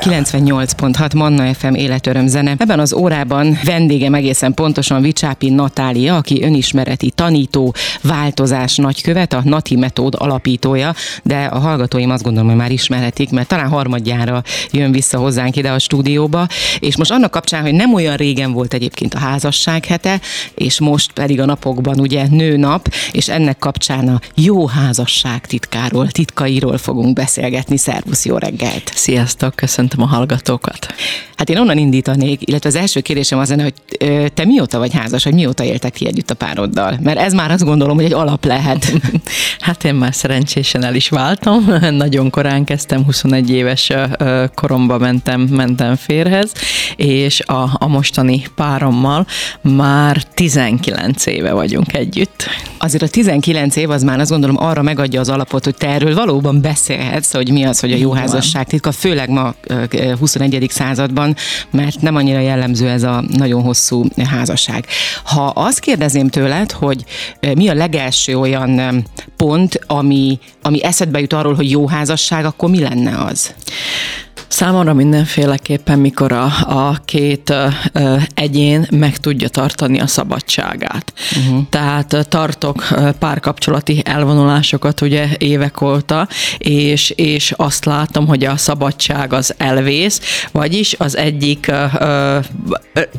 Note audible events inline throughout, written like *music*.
FM. 98.6 Manna FM életöröm zene. Ebben az órában vendégem egészen pontosan Vicsápi Natália, aki önismereti tanító, változás nagykövet, a Nati metód alapítója, de a hallgatóim azt gondolom, hogy már ismerhetik, mert talán harmadjára jön vissza hozzánk ide a stúdióba, és most annak kapcsán, hogy nem olyan régen volt egyébként a házasság hete, és most pedig a napokban ugye nőnap, és ennek kapcsán a jó házasság titkáról, titkairól fogunk beszélgetni. Szervusz, jó reggelt! Sziasztok, köszöntöm a hallgatókat. Hát én onnan indítanék, illetve az első kérdésem az lenne, hogy te mióta vagy házas, vagy mióta éltek ti együtt a pároddal? Mert ez már azt gondolom, hogy egy alap lehet. *laughs* hát én már szerencsésen el is váltam. *laughs* Nagyon korán kezdtem, 21 éves koromban mentem, mentem férhez, és a, a mostani párommal már 19 éve vagyunk együtt. Azért a 19 év az már azt gondolom arra megadja az alapot, hogy te erről valóban beszélhetsz, hogy mi az, hogy a jó házasság titka, főleg ma 21. században, mert nem annyira jellemző ez a nagyon hosszú házasság. Ha azt kérdezném tőled, hogy mi a legelső olyan pont, ami, ami eszedbe jut arról, hogy jó házasság, akkor mi lenne az? Számomra mindenféleképpen, mikor a, a két ö, egyén meg tudja tartani a szabadságát. Uh-huh. Tehát tartok párkapcsolati elvonulásokat ugye évek óta, és, és azt látom, hogy a szabadság az elvész, vagyis az egyik, ö,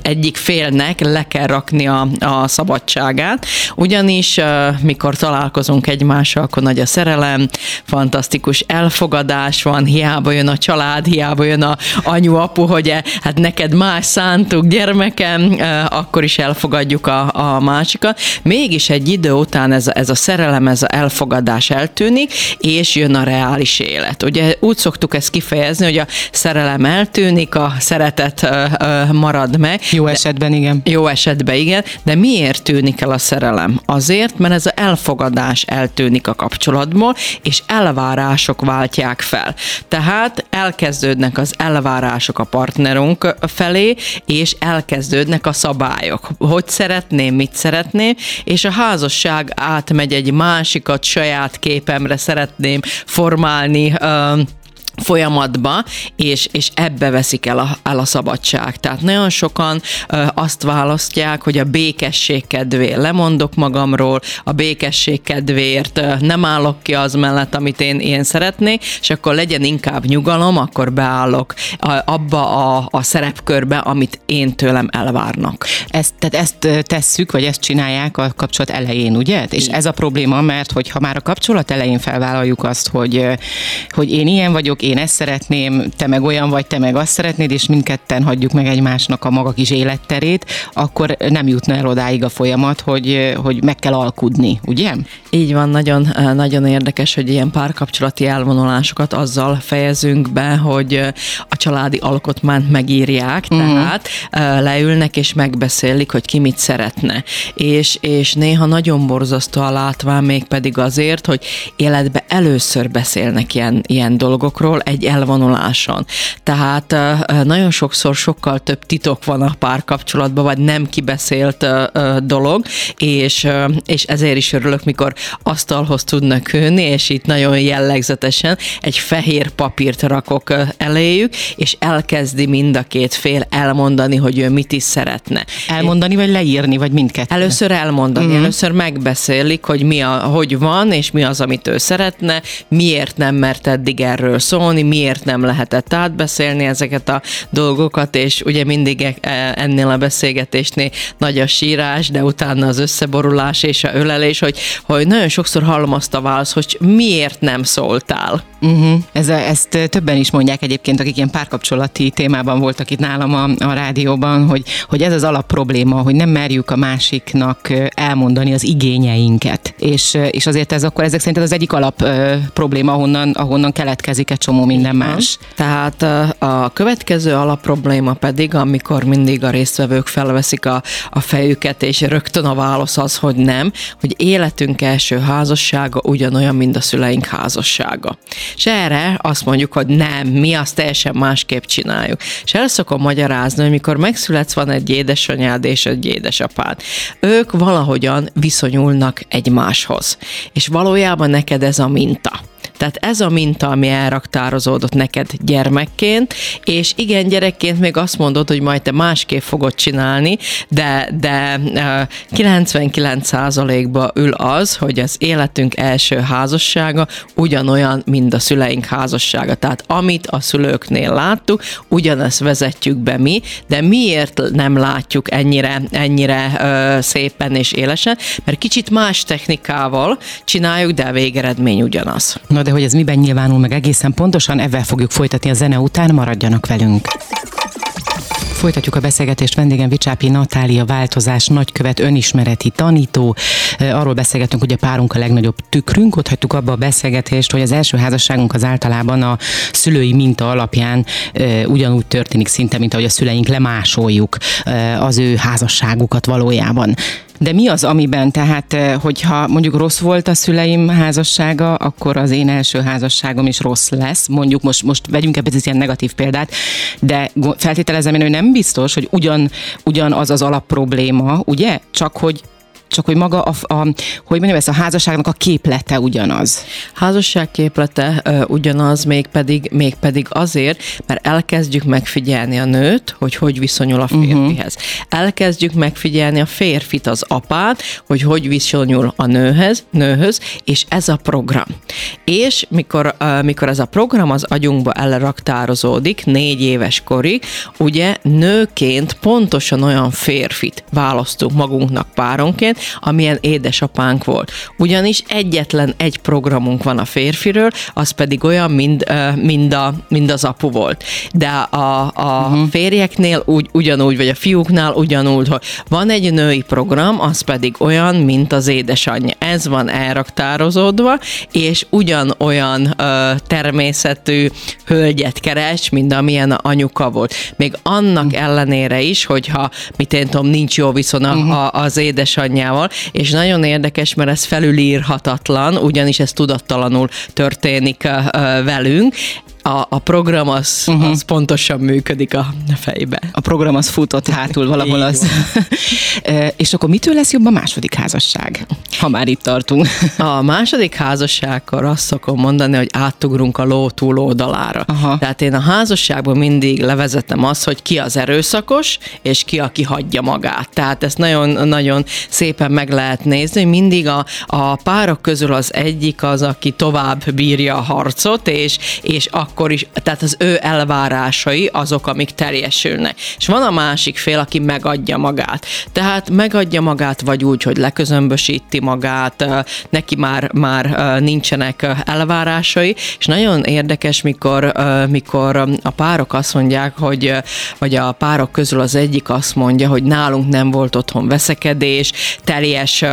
egyik félnek le kell rakni a, a szabadságát, ugyanis mikor találkozunk egymással, akkor nagy a szerelem, fantasztikus elfogadás van, hiába jön a család, hiába hiába jön a anyu, apu, hogy e, hát neked más szántuk gyermekem, e, akkor is elfogadjuk a, a másikat. Mégis egy idő után ez a, ez a szerelem, ez a elfogadás eltűnik, és jön a reális élet. Ugye úgy szoktuk ezt kifejezni, hogy a szerelem eltűnik, a szeretet marad meg. Jó esetben igen. Jó esetben igen, de miért tűnik el a szerelem? Azért, mert ez az elfogadás eltűnik a kapcsolatból, és elvárások váltják fel. Tehát elkezdő elkezdődnek az elvárások a partnerünk felé, és elkezdődnek a szabályok. Hogy szeretném, mit szeretném, és a házasság átmegy egy másikat saját képemre szeretném formálni, folyamatba, és, és ebbe veszik el a, el a szabadság. Tehát nagyon sokan ö, azt választják, hogy a békesség kedvéért lemondok magamról, a békesség kedvéért ö, nem állok ki az mellett, amit én, én szeretnék, és akkor legyen inkább nyugalom, akkor beállok a, abba a, a szerepkörbe, amit én tőlem elvárnak. Ezt, tehát ezt tesszük, vagy ezt csinálják a kapcsolat elején, ugye? És ez a probléma, mert hogyha már a kapcsolat elején felvállaljuk azt, hogy, hogy én ilyen vagyok, én ezt szeretném, te meg olyan vagy, te meg azt szeretnéd, és mindketten hagyjuk meg egymásnak a maga kis életterét, akkor nem jutna el odáig a folyamat, hogy, hogy meg kell alkudni, ugye? Így van, nagyon, nagyon érdekes, hogy ilyen párkapcsolati elvonulásokat azzal fejezünk be, hogy a családi alkotmányt megírják, uh-huh. tehát leülnek és megbeszélik, hogy ki mit szeretne. És, és néha nagyon borzasztó a látvány, még pedig azért, hogy életbe először beszélnek ilyen, ilyen dolgokról, párról egy elvonuláson. Tehát nagyon sokszor sokkal több titok van a párkapcsolatban, vagy nem kibeszélt dolog, és, és ezért is örülök, mikor asztalhoz tudnak ülni, és itt nagyon jellegzetesen egy fehér papírt rakok eléjük, és elkezdi mind a két fél elmondani, hogy ő mit is szeretne. Elmondani, vagy leírni, vagy mindkettő? Először elmondani, mm-hmm. először megbeszélik, hogy mi a, hogy van, és mi az, amit ő szeretne, miért nem mert eddig erről szólni, szólni, miért nem lehetett átbeszélni ezeket a dolgokat, és ugye mindig e, ennél a beszélgetésnél nagy a sírás, de utána az összeborulás és a ölelés, hogy, hogy nagyon sokszor hallom azt a választ, hogy miért nem szóltál. Uh-huh. Ez, ezt többen is mondják egyébként, akik ilyen párkapcsolati témában voltak itt nálam a, a rádióban, hogy, hogy ez az alap probléma, hogy nem merjük a másiknak elmondani az igényeinket. És, és azért ez akkor ezek szerint az egyik alap uh, probléma, ahonnan, ahonnan keletkezik egy csomó minden más. Tehát a következő alapprobléma pedig, amikor mindig a résztvevők felveszik a, a fejüket, és rögtön a válasz az, hogy nem, hogy életünk első házassága ugyanolyan, mint a szüleink házassága. És erre azt mondjuk, hogy nem, mi azt teljesen másképp csináljuk. És el szokom magyarázni, hogy mikor megszületsz, van egy édesanyád és egy édesapád. Ők valahogyan viszonyulnak egymáshoz máshoz. És valójában neked ez a minta. Tehát ez a minta, ami elraktározódott neked gyermekként, és igen, gyerekként még azt mondod, hogy majd te másképp fogod csinálni, de, de 99%-ba ül az, hogy az életünk első házassága ugyanolyan, mint a szüleink házassága. Tehát amit a szülőknél láttuk, ugyanezt vezetjük be mi, de miért nem látjuk ennyire, ennyire ö, szépen és élesen? Mert kicsit más technikával csináljuk, de a végeredmény ugyanaz. Na de hogy ez miben nyilvánul meg egészen pontosan, ebben fogjuk folytatni a zene után, maradjanak velünk. Folytatjuk a beszélgetést vendégem Vicsápi Natália változás nagykövet önismereti tanító. Arról beszélgetünk, hogy a párunk a legnagyobb tükrünk. Ott hagytuk abba a beszélgetést, hogy az első házasságunk az általában a szülői minta alapján ugyanúgy történik szinte, mint ahogy a szüleink lemásoljuk az ő házasságukat valójában. De mi az, amiben, tehát, eh, hogyha mondjuk rossz volt a szüleim házassága, akkor az én első házasságom is rossz lesz. Mondjuk most, most vegyünk ebből egy ilyen negatív példát, de feltételezem én, hogy nem biztos, hogy ugyan, ugyan az az alapprobléma, ugye? Csak hogy csak hogy maga, a, a, hogy mondjam, ez a házasságnak a képlete ugyanaz. Házasság képlete uh, ugyanaz, mégpedig, mégpedig azért, mert elkezdjük megfigyelni a nőt, hogy hogy viszonyul a férfihez. Uh-huh. Elkezdjük megfigyelni a férfit, az apát, hogy hogy viszonyul a nőhez, nőhöz, és ez a program. És mikor, uh, mikor ez a program az agyunkba elraktározódik, négy éves korig, ugye nőként pontosan olyan férfit választunk magunknak páronként, amilyen édesapánk volt. Ugyanis egyetlen egy programunk van a férfiről, az pedig olyan, mint, mind, a, mind az apu volt. De a, a uh-huh. férjeknél úgy, ugyanúgy, vagy a fiúknál ugyanúgy, hogy van egy női program, az pedig olyan, mint az édesanyja. Ez van elraktározódva, és ugyanolyan ö, természetű hölgyet keres, mint amilyen a anyuka volt. Még annak uh-huh. ellenére is, hogyha, mit én tudom, nincs jó viszony uh-huh. az édesanyjával, témával, és nagyon érdekes, mert ez felülírhatatlan, ugyanis ez tudattalanul történik velünk, a, a program az, uh-huh. az pontosan működik a fejbe. A program az futott hátul valahol az. *laughs* és akkor mitől lesz jobb a második házasság, ha már itt tartunk? a második házasságkor azt szokom mondani, hogy átugrunk a ló túloldalára. Aha. Tehát én a házasságban mindig levezetem azt, hogy ki az erőszakos, és ki, aki hagyja magát. Tehát ezt nagyon-nagyon szépen meg lehet nézni, hogy mindig a, a párok közül az egyik az, aki tovább bírja a harcot, és, és a akkor is, tehát az ő elvárásai azok, amik teljesülnek. És van a másik fél, aki megadja magát. Tehát megadja magát vagy úgy, hogy leközömbösíti magát, neki már, már nincsenek elvárásai, és nagyon érdekes, mikor, mikor a párok azt mondják, hogy, vagy a párok közül az egyik azt mondja, hogy nálunk nem volt otthon veszekedés, teljes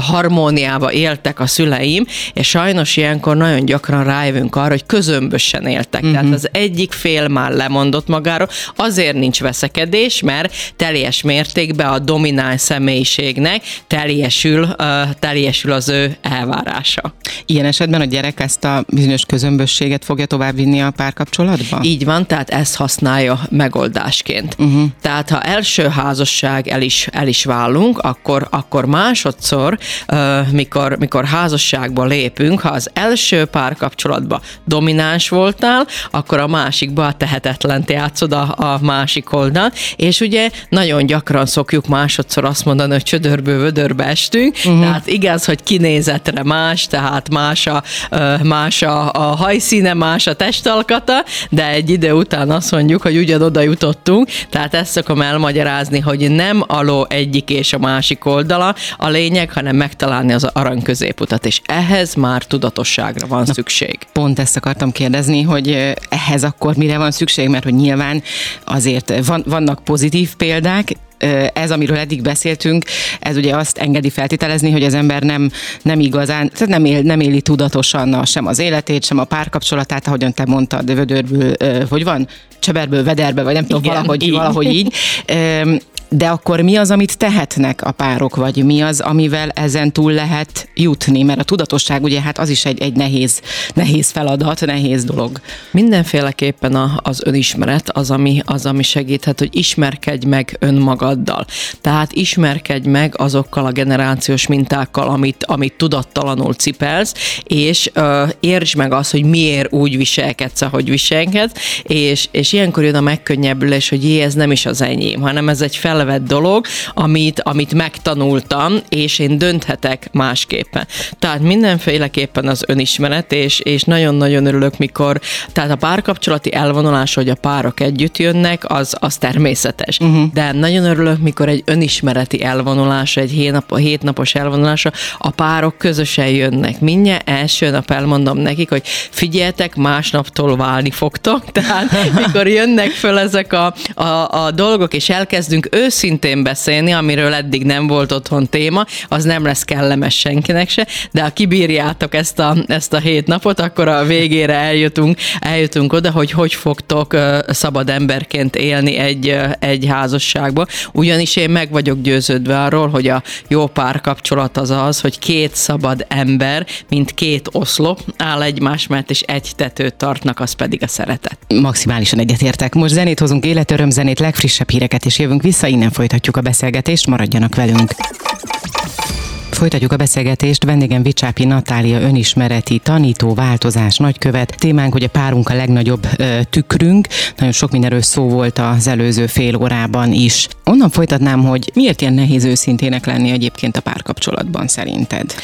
harmóniába éltek a szüleim, és sajnos ilyenkor nagyon gyakran rájövünk arra, hogy közömbös közösen éltek. Uh-huh. Tehát az egyik fél már lemondott magáról, azért nincs veszekedés, mert teljes mértékben a domináns személyiségnek teljesül, uh, teljesül az ő elvárása. Ilyen esetben a gyerek ezt a bizonyos közömbösséget fogja továbbvinni a párkapcsolatba? Így van, tehát ezt használja megoldásként. Uh-huh. Tehát ha első házasság el is, el is válunk, akkor, akkor másodszor, uh, mikor, mikor házasságba lépünk, ha az első párkapcsolatban domináns voltál, akkor a másikba a tehetetlen játszod a, a másik oldal, és ugye nagyon gyakran szokjuk másodszor azt mondani, hogy csödörből vödörbe estünk, uh-huh. tehát igaz, hogy kinézetre más, tehát más a, más a, a hajszíne, más a testalkata, de egy idő után azt mondjuk, hogy ugyanoda jutottunk, tehát ezt szokom elmagyarázni, hogy nem aló egyik és a másik oldala a lényeg, hanem megtalálni az arany középutat, és ehhez már tudatosságra van Na, szükség. Pont ezt akartam kérdezni, kérdezni, hogy ehhez akkor mire van szükség, mert hogy nyilván azért van, vannak pozitív példák, ez, amiről eddig beszéltünk, ez ugye azt engedi feltételezni, hogy az ember nem, nem igazán, tehát nem, él, nem éli tudatosan sem az életét, sem a párkapcsolatát, ahogyan te mondtad, vödörből, hogy van? Cseberből, vederbe, vagy nem tudom, valahogy, így. valahogy így *laughs* De akkor mi az, amit tehetnek a párok, vagy mi az, amivel ezen túl lehet jutni? Mert a tudatosság ugye hát az is egy, egy nehéz, nehéz feladat, nehéz dolog. Mindenféleképpen a, az önismeret az ami, az, ami segíthet, hogy ismerkedj meg önmagaddal. Tehát ismerkedj meg azokkal a generációs mintákkal, amit, amit tudattalanul cipelsz, és ö, értsd meg azt, hogy miért úgy viselkedsz, ahogy viselkedsz, és, és ilyenkor jön a megkönnyebbülés, hogy jé, ez nem is az enyém, hanem ez egy felvett dolog, amit, amit megtanultam, és én dönthetek másképpen. Tehát mindenféleképpen az önismeret, és, és nagyon-nagyon örülök, mikor, tehát a párkapcsolati elvonulás, hogy a párok együtt jönnek, az, az természetes. Uh-huh. De nagyon örülök, mikor egy önismereti elvonulás, egy hétnap, hétnapos elvonulása, a párok közösen jönnek. Mindjárt első nap elmondom nekik, hogy figyeltek, másnaptól válni fogtok. *laughs* Tehát mikor jönnek föl ezek a, a, a dolgok, és elkezdünk őszintén beszélni, amiről eddig nem volt otthon téma, az nem lesz kellemes senkinek se, de ha kibírjátok ezt a, ezt a hét napot, akkor a végére eljutunk, eljutunk oda, hogy hogy fogtok szabad emberként élni egy, egy házasságba. Ugyanis én meg vagyok győződve arról, hogy a jó párkapcsolat az az, hogy két szabad ember, mint két oszlop áll egymás mellett, és egy tetőt tartnak, az pedig a szeretet. Maximálisan egyetértek. Most zenét hozunk, életöröm zenét, legfrissebb híreket, és jövünk vissza, innen folytatjuk a beszélgetést, maradjanak velünk. Folytatjuk a beszélgetést. Vendégem Vicsápi Natália önismereti tanító, változás, nagykövet. Témánk, hogy a párunk a legnagyobb ö, tükrünk. Nagyon sok mindenről szó volt az előző fél órában is. Onnan folytatnám, hogy miért ilyen nehéz őszintének lenni egyébként a párkapcsolatban szerinted?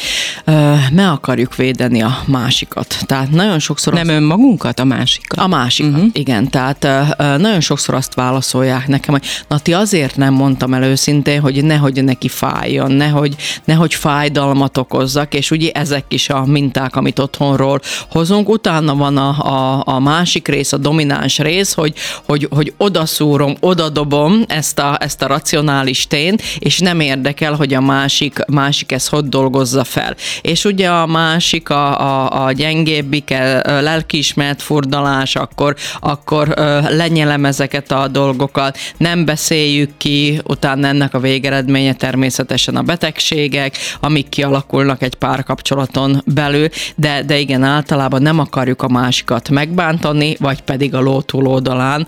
Ö, me akarjuk védeni a másikat. Tehát nagyon sokszor... Nem azt... önmagunkat, a másikat? A másikat, uh-huh. igen. Tehát ö, nagyon sokszor azt válaszolják nekem, hogy Nati, azért nem mondtam el őszintén, hogy nehogy neki fájjon, nehogy, nehogy fájdalmat okozzak, és ugye ezek is a minták, amit otthonról hozunk. Utána van a, a, a másik rész, a domináns rész, hogy, hogy, hogy odaszúrom, odadobom ezt a, ezt a racionális tényt, és nem érdekel, hogy a másik, másik ezt hogy dolgozza fel. És ugye a másik, a, a, a gyengébbik, lelkiismert furdalás, akkor, akkor lenyelem ezeket a dolgokat, nem beszéljük ki, utána ennek a végeredménye természetesen a betegségek, amik kialakulnak egy párkapcsolaton belül, de, de igen, általában nem akarjuk a másikat megbántani, vagy pedig a ló túloldalán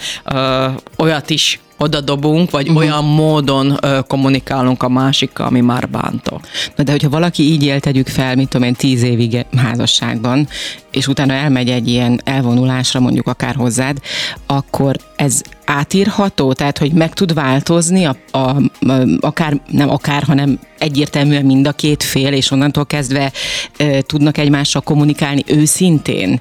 olyat is oda dobunk, vagy uh-huh. olyan módon ö, kommunikálunk a másikkal, ami már bántó. Na de hogyha valaki így él, tegyük fel, mit tudom én, tíz évig házasságban, és utána elmegy egy ilyen elvonulásra, mondjuk akár hozzád, akkor ez átírható, tehát hogy meg tud változni, a, a, a, akár, nem akár, hanem egyértelműen mind a két fél, és onnantól kezdve e, tudnak egymással kommunikálni őszintén.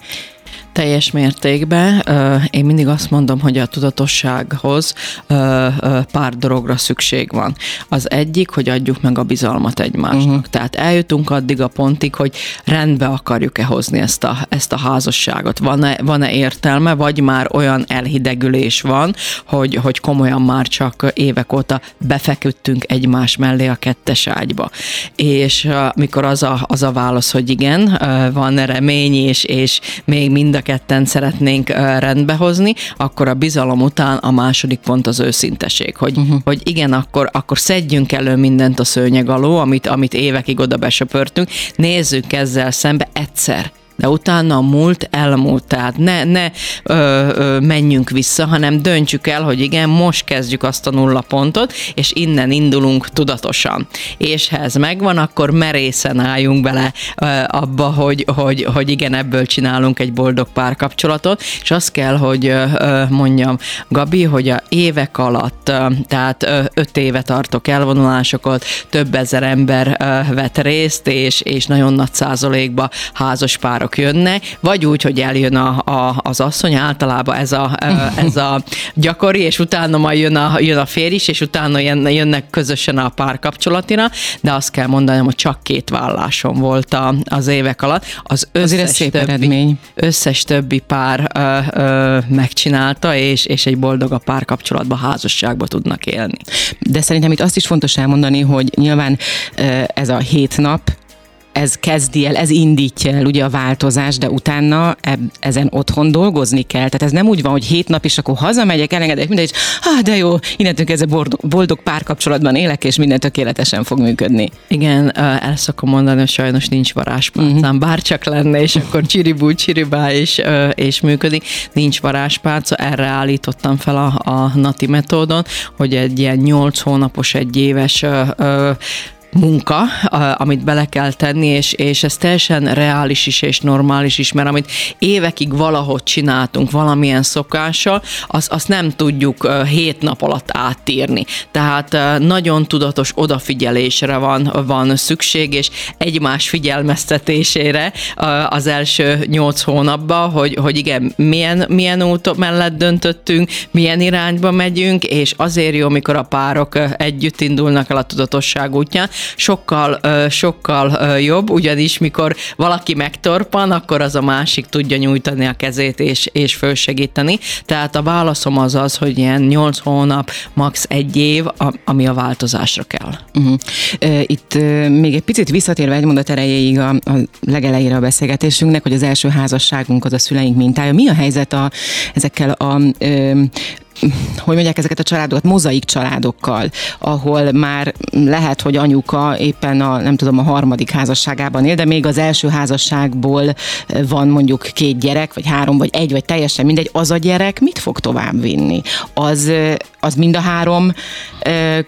Teljes mértékben. Én mindig azt mondom, hogy a tudatossághoz pár dologra szükség van. Az egyik, hogy adjuk meg a bizalmat egymásnak. Uh-huh. Tehát eljutunk addig a pontig, hogy rendbe akarjuk-e hozni ezt a, ezt a házasságot. Van-e, van-e értelme, vagy már olyan elhidegülés van, hogy, hogy komolyan már csak évek óta befeküdtünk egymás mellé a kettes ágyba. És mikor az a, az a válasz, hogy igen, van remény, és, és még mind a a ketten szeretnénk rendbehozni, akkor a bizalom után a második pont az őszinteség, hogy, uh-huh. hogy igen, akkor, akkor szedjünk elő mindent a szőnyeg alól, amit, amit évekig oda besöpörtünk, nézzük ezzel szembe egyszer de utána a múlt elmúlt, tehát ne, ne ö, ö, menjünk vissza, hanem döntsük el, hogy igen, most kezdjük azt a nulla pontot, és innen indulunk tudatosan. És ha ez megvan, akkor merészen álljunk bele ö, abba, hogy, hogy, hogy igen, ebből csinálunk egy boldog párkapcsolatot, és azt kell, hogy ö, mondjam, Gabi, hogy a évek alatt, ö, tehát ö, öt éve tartok elvonulásokat, több ezer ember ö, vett részt, és, és nagyon nagy százalékba házas párok párok jönnek, vagy úgy, hogy eljön a, a, az asszony, általában ez a, *laughs* ez a gyakori, és utána majd jön a, jön a férj is, és utána jönnek közösen a párkapcsolatina, de azt kell mondanom, hogy csak két vállásom volt a, az évek alatt. Az összes szép többi, eredmény. összes többi pár ö, ö, megcsinálta, és, és egy boldog a párkapcsolatban, házasságban tudnak élni. De szerintem itt azt is fontos elmondani, hogy nyilván ez a hét nap, ez kezdi el, ez indítja el ugye a változás, de utána eb- ezen otthon dolgozni kell. Tehát ez nem úgy van, hogy hét nap, és akkor hazamegyek, elengedek mindegy, és ah, de jó, innentől kezdve boldog, boldog párkapcsolatban élek, és minden tökéletesen fog működni. Igen, el szokom mondani, hogy sajnos nincs varázspálcám, uh-huh. bárcsak lenne, és akkor csiribú, csiribá, és, és működik. Nincs varázspálca, erre állítottam fel a, a Nati metódon, hogy egy ilyen nyolc hónapos, egy éves munka, amit bele kell tenni, és, és ez teljesen reális is és normális is, mert amit évekig valahogy csináltunk valamilyen szokással, azt, azt nem tudjuk hét nap alatt átírni. Tehát nagyon tudatos odafigyelésre van, van szükség, és egymás figyelmeztetésére az első nyolc hónapban, hogy, hogy igen, milyen, milyen út mellett döntöttünk, milyen irányba megyünk, és azért jó, amikor a párok együtt indulnak el a tudatosság útján, sokkal, sokkal jobb, ugyanis mikor valaki megtorpan, akkor az a másik tudja nyújtani a kezét és, és fölsegíteni. Tehát a válaszom az az, hogy ilyen 8 hónap, max. egy év, ami a változásra kell. Uh-huh. Itt még egy picit visszatérve egy mondat erejéig a, a legelejére a beszélgetésünknek, hogy az első házasságunk az a szüleink mintája. Mi a helyzet a, ezekkel a, hogy mondják ezeket a családokat, mozaik családokkal, ahol már lehet, hogy anyuka éppen a, nem tudom, a harmadik házasságában él, de még az első házasságból van mondjuk két gyerek, vagy három, vagy egy, vagy teljesen mindegy, az a gyerek mit fog tovább vinni? Az, az mind a három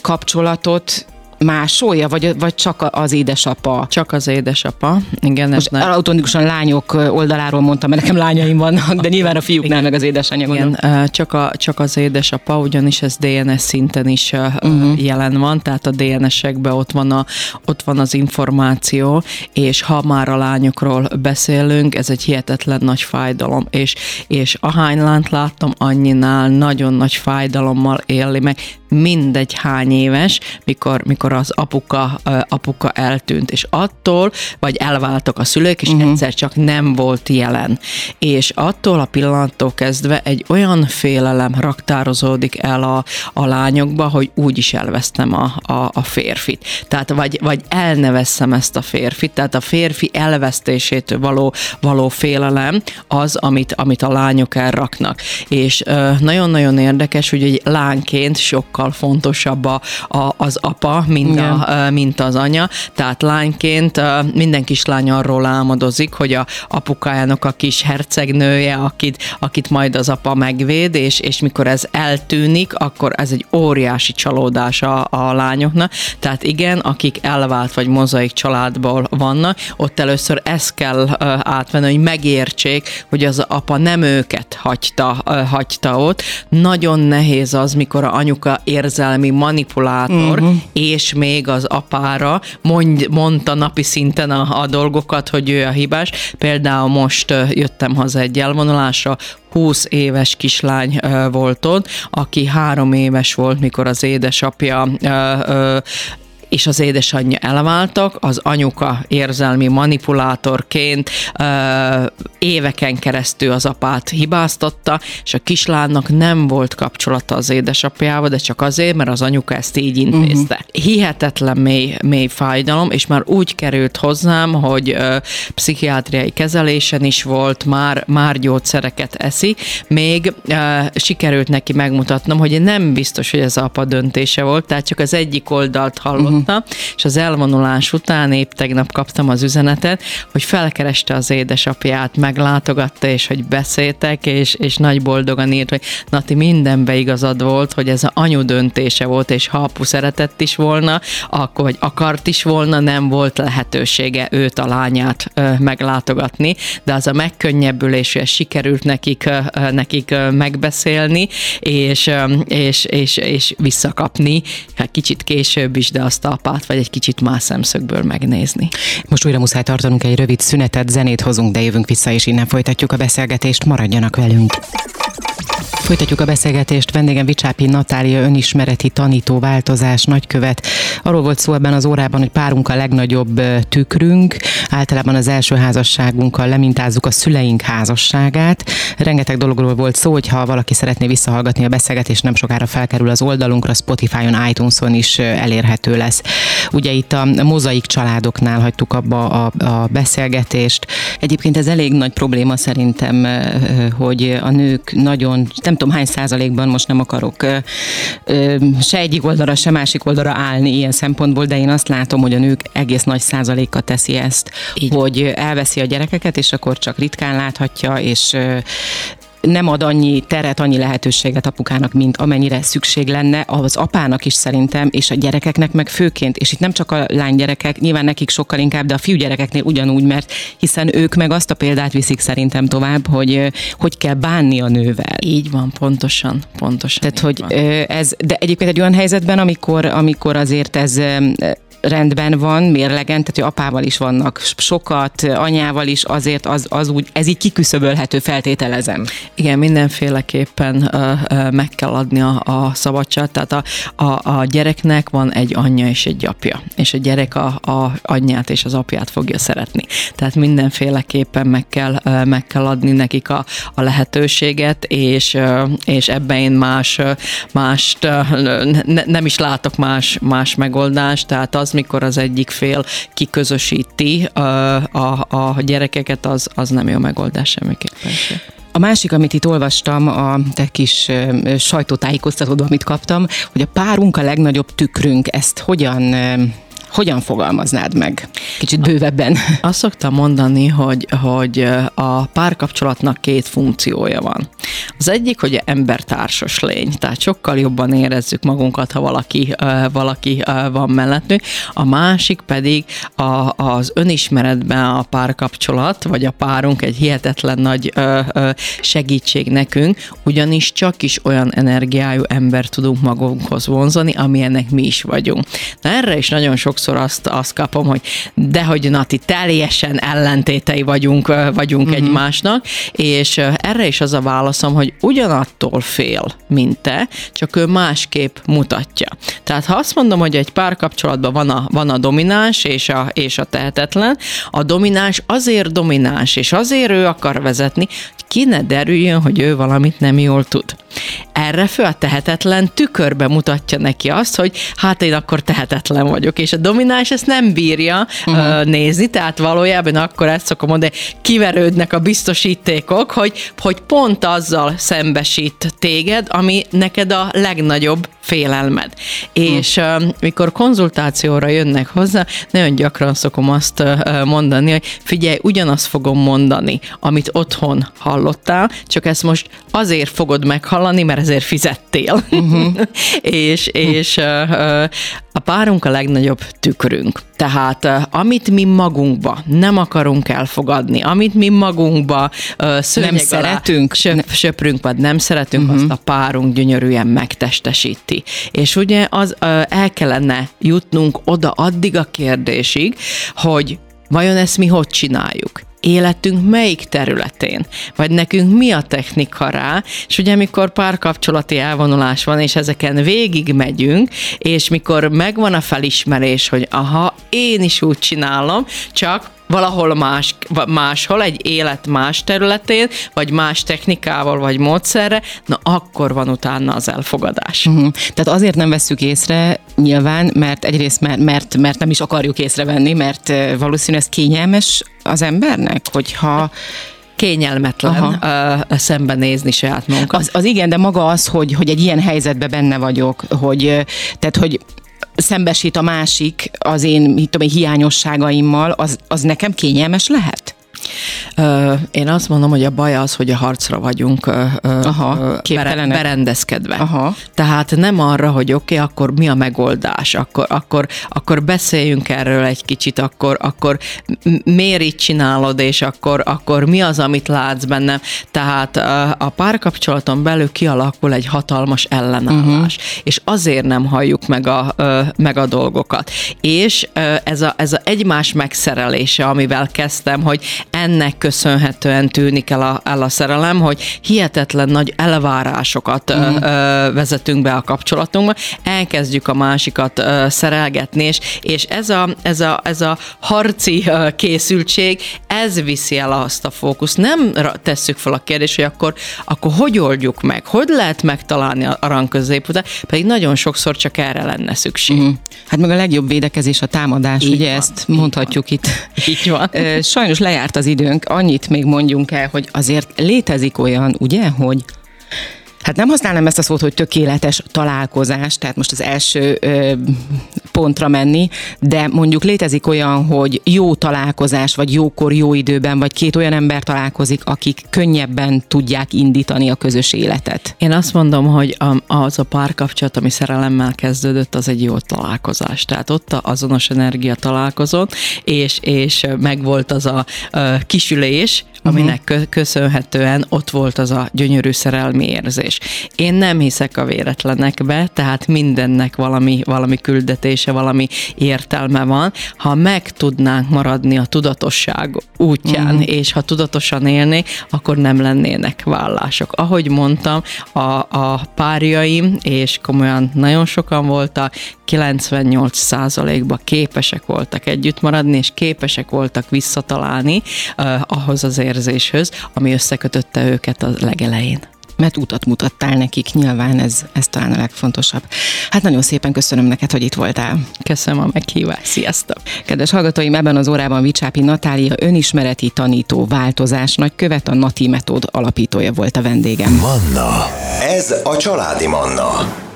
kapcsolatot másolja, vagy, vagy csak az édesapa? Csak az édesapa, igen. Most ne... automatikusan lányok oldaláról mondtam, mert nekem lányaim vannak, de nyilván a fiúknál meg az édesanyja Igen, csak, a, csak az édesapa, ugyanis ez DNS szinten is uh-huh. jelen van, tehát a DNS-ekben ott van, a, ott van az információ, és ha már a lányokról beszélünk, ez egy hihetetlen nagy fájdalom, és, és ahány lányt láttam, annyinál nagyon nagy fájdalommal élni meg, mindegy hány éves, mikor, mikor az apuka, apuka eltűnt, és attól, vagy elváltak a szülők, és uh-huh. egyszer csak nem volt jelen. És attól a pillanattól kezdve egy olyan félelem raktározódik el a, a lányokba, hogy úgy is elvesztem a, a, a férfit. Tehát vagy, vagy elnevesszem ezt a férfit, tehát a férfi elvesztésétől való, való félelem az, amit, amit a lányok elraknak. És nagyon-nagyon érdekes, hogy egy lányként sokkal sokkal fontosabb a, a, az apa, mint, a, mint az anya. Tehát lányként minden kislány arról álmodozik, hogy a apukájának a kis hercegnője, akit, akit majd az apa megvéd, és, és mikor ez eltűnik, akkor ez egy óriási csalódás a, a lányoknak. Tehát igen, akik elvált vagy mozaik családból vannak, ott először ezt kell átvenni, hogy megértsék, hogy az apa nem őket hagyta, hagyta ott. Nagyon nehéz az, mikor a anyuka érzelmi manipulátor, uh-huh. és még az apára mond, mondta napi szinten a, a dolgokat, hogy ő a hibás. Például most jöttem haza egy elvonulásra, 20 éves kislány volt ott, aki három éves volt, mikor az édesapja és az édesanyja elváltak, az anyuka érzelmi manipulátorként ö, éveken keresztül az apát hibáztatta, és a kislánynak nem volt kapcsolata az édesapjával, de csak azért, mert az anyuka ezt így intézte. Uh-huh. Hihetetlen mély, mély fájdalom, és már úgy került hozzám, hogy ö, pszichiátriai kezelésen is volt, már, már gyógyszereket eszi, még ö, sikerült neki megmutatnom, hogy nem biztos, hogy ez apa döntése volt, tehát csak az egyik oldalt hallott, mondta, és az elvonulás után épp tegnap kaptam az üzenetet, hogy felkereste az édesapját, meglátogatta, és hogy beszéltek, és, és nagy boldogan írt, hogy Nati, mindenbe igazad volt, hogy ez a anyu döntése volt, és ha apu szeretett is volna, akkor, vagy akart is volna, nem volt lehetősége őt, a lányát meglátogatni, de az a megkönnyebbülés, hogy sikerült nekik, nekik megbeszélni, és, és, és, és visszakapni, hát kicsit később is, de azt a apát, vagy egy kicsit más szemszögből megnézni. Most újra muszáj tartanunk egy rövid szünetet, zenét hozunk, de jövünk vissza, és innen folytatjuk a beszélgetést. Maradjanak velünk! Folytatjuk a beszélgetést. Vendégem Vicsápi Natália önismereti tanító változás nagykövet. Arról volt szó ebben az órában, hogy párunk a legnagyobb tükrünk. Általában az első házasságunkkal lemintázzuk a szüleink házasságát. Rengeteg dologról volt szó, hogy ha valaki szeretné visszahallgatni a beszélgetést, nem sokára felkerül az oldalunkra, Spotify-on, iTunes-on is elérhető lesz. Ugye itt a mozaik családoknál hagytuk abba a, a beszélgetést. Egyébként ez elég nagy probléma szerintem, hogy a nők nagyon, nem tudom hány százalékban, most nem akarok se egyik oldalra, se másik oldalra állni ilyen szempontból, de én azt látom, hogy a nők egész nagy százaléka teszi ezt, Így. hogy elveszi a gyerekeket, és akkor csak ritkán láthatja, és nem ad annyi teret, annyi lehetőséget apukának, mint amennyire szükség lenne, az apának is szerintem, és a gyerekeknek meg főként, és itt nem csak a lánygyerekek, nyilván nekik sokkal inkább, de a fiúgyerekeknél ugyanúgy, mert hiszen ők meg azt a példát viszik szerintem tovább, hogy hogy kell bánni a nővel. Így van, pontosan, pontosan. Tehát, hogy van. ez, de egyébként egy olyan helyzetben, amikor, amikor azért ez rendben van, mérlegen, tehát hogy apával is vannak sokat, anyával is, azért az, az úgy, ez így kiküszöbölhető, feltételezem. Igen, mindenféleképpen uh, meg kell adni a, a szabadságot, tehát a, a, a gyereknek van egy anyja és egy apja, és a gyerek a, a anyját és az apját fogja szeretni. Tehát mindenféleképpen meg kell, uh, meg kell adni nekik a, a lehetőséget, és, uh, és ebben én más, mást ne, nem is látok más, más megoldást, tehát az mikor az egyik fél kiközösíti a, a, a gyerekeket, az, az nem jó megoldás semmiképpen sem. A másik, amit itt olvastam a te kis sajtótájékoztatódban, amit kaptam, hogy a párunk a legnagyobb tükrünk. Ezt hogyan hogyan fogalmaznád meg? Kicsit bővebben. Azt szoktam mondani, hogy, hogy a párkapcsolatnak két funkciója van. Az egyik, hogy embertársas lény, tehát sokkal jobban érezzük magunkat, ha valaki, valaki van mellettünk. A másik pedig a, az önismeretben a párkapcsolat, vagy a párunk egy hihetetlen nagy segítség nekünk, ugyanis csak is olyan energiájú ember tudunk magunkhoz vonzani, amilyennek mi is vagyunk. Na erre is nagyon sokszor sokszor azt, azt kapom, hogy dehogy Nati, teljesen ellentétei vagyunk, vagyunk uh-huh. egymásnak, és erre is az a válaszom, hogy ugyanattól fél, mint te, csak ő másképp mutatja. Tehát ha azt mondom, hogy egy párkapcsolatban van a, van a domináns és a, és a tehetetlen, a domináns azért domináns, és azért ő akar vezetni, ki ne derüljön, hogy ő valamit nem jól tud. Erre föl a tehetetlen tükörbe mutatja neki azt, hogy hát én akkor tehetetlen vagyok, és a domináns ezt nem bírja uh-huh. nézni, tehát valójában akkor ezt szokom mondani, kiverődnek a biztosítékok, hogy, hogy pont azzal szembesít téged, ami neked a legnagyobb félelmed. Uh-huh. És uh, mikor konzultációra jönnek hozzá, nagyon gyakran szokom azt uh, mondani, hogy figyelj, ugyanazt fogom mondani, amit otthon hallottál, csak ezt most azért fogod meghallani, mert ezért fizettél. Uh-huh. *laughs* és és uh, a párunk a legnagyobb tükrünk. Tehát amit mi magunkba nem akarunk elfogadni, amit mi magunkba nem szeretünk, söp, söprünk, vagy nem szeretünk, uh-huh. azt a párunk gyönyörűen megtestesíti. És ugye az el kellene jutnunk oda addig a kérdésig, hogy vajon ezt mi hogy csináljuk? Életünk melyik területén, vagy nekünk mi a technika rá, és ugye amikor párkapcsolati elvonulás van, és ezeken végig megyünk, és mikor megvan a felismerés, hogy aha, én is úgy csinálom, csak valahol más, máshol, egy élet más területén, vagy más technikával, vagy módszerre, na akkor van utána az elfogadás. Uh-huh. Tehát azért nem vesszük észre nyilván, mert egyrészt mert, mert, mert nem is akarjuk észrevenni, mert valószínűleg ez kényelmes az embernek, hogyha kényelmetlen Aha. uh, szembenézni saját magunkat. Az, az igen, de maga az, hogy, hogy egy ilyen helyzetben benne vagyok, hogy, tehát, hogy szembesít a másik az én, mit tudom, hiányosságaimmal, az, az nekem kényelmes lehet? Én azt mondom, hogy a baj az, hogy a harcra vagyunk Aha, berendezkedve. Aha. Tehát nem arra, hogy oké, okay, akkor mi a megoldás, akkor, akkor, akkor beszéljünk erről egy kicsit, akkor, akkor miért így csinálod, és akkor, akkor mi az, amit látsz bennem. Tehát a párkapcsolaton belül kialakul egy hatalmas ellenállás, uh-huh. és azért nem halljuk meg a, meg a dolgokat. És ez a, ez a egymás megszerelése, amivel kezdtem, hogy ennek köszönhetően tűnik el a, el a szerelem, hogy hihetetlen nagy elvárásokat uh-huh. ö, vezetünk be a kapcsolatunkba, elkezdjük a másikat ö, szerelgetni, és, és ez, a, ez, a, ez a harci ö, készültség, ez viszi el azt a fókuszt. Nem tesszük fel a kérdést, hogy akkor, akkor hogy oldjuk meg, hogy lehet megtalálni a arany középutat, pedig nagyon sokszor csak erre lenne szükség. Uh-huh. Hát meg a legjobb védekezés a támadás, így ugye van, ezt mondhatjuk van. itt. Így van. Sajnos lejárt az időnk, annyit még mondjunk el, hogy azért létezik olyan, ugye, hogy Hát nem használnám ezt a szót, hogy tökéletes találkozás, tehát most az első ö, pontra menni, de mondjuk létezik olyan, hogy jó találkozás, vagy jókor, jó időben, vagy két olyan ember találkozik, akik könnyebben tudják indítani a közös életet. Én azt mondom, hogy az a párkapcsolat, ami szerelemmel kezdődött, az egy jó találkozás. Tehát ott azonos energia találkozott, és, és megvolt az a kisülés, aminek uh-huh. köszönhetően ott volt az a gyönyörű szerelmi érzés. Én nem hiszek a véletlenekbe, tehát mindennek valami, valami küldetése, valami értelme van. Ha meg tudnánk maradni a tudatosság útján, uh-huh. és ha tudatosan élnék, akkor nem lennének vállások. Ahogy mondtam, a, a párjaim, és komolyan nagyon sokan voltak, 98%-ba képesek voltak együtt maradni, és képesek voltak visszatalálni uh, ahhoz az érzéshöz, ami összekötötte őket a legelején mert utat mutattál nekik, nyilván ez, ez talán a legfontosabb. Hát nagyon szépen köszönöm neked, hogy itt voltál. Köszönöm a meghívást, sziasztok! Kedves hallgatóim, ebben az órában Vicsápi Natália önismereti tanító változás nagykövet, a Nati Metód alapítója volt a vendégem. Manna, ez a családi Manna.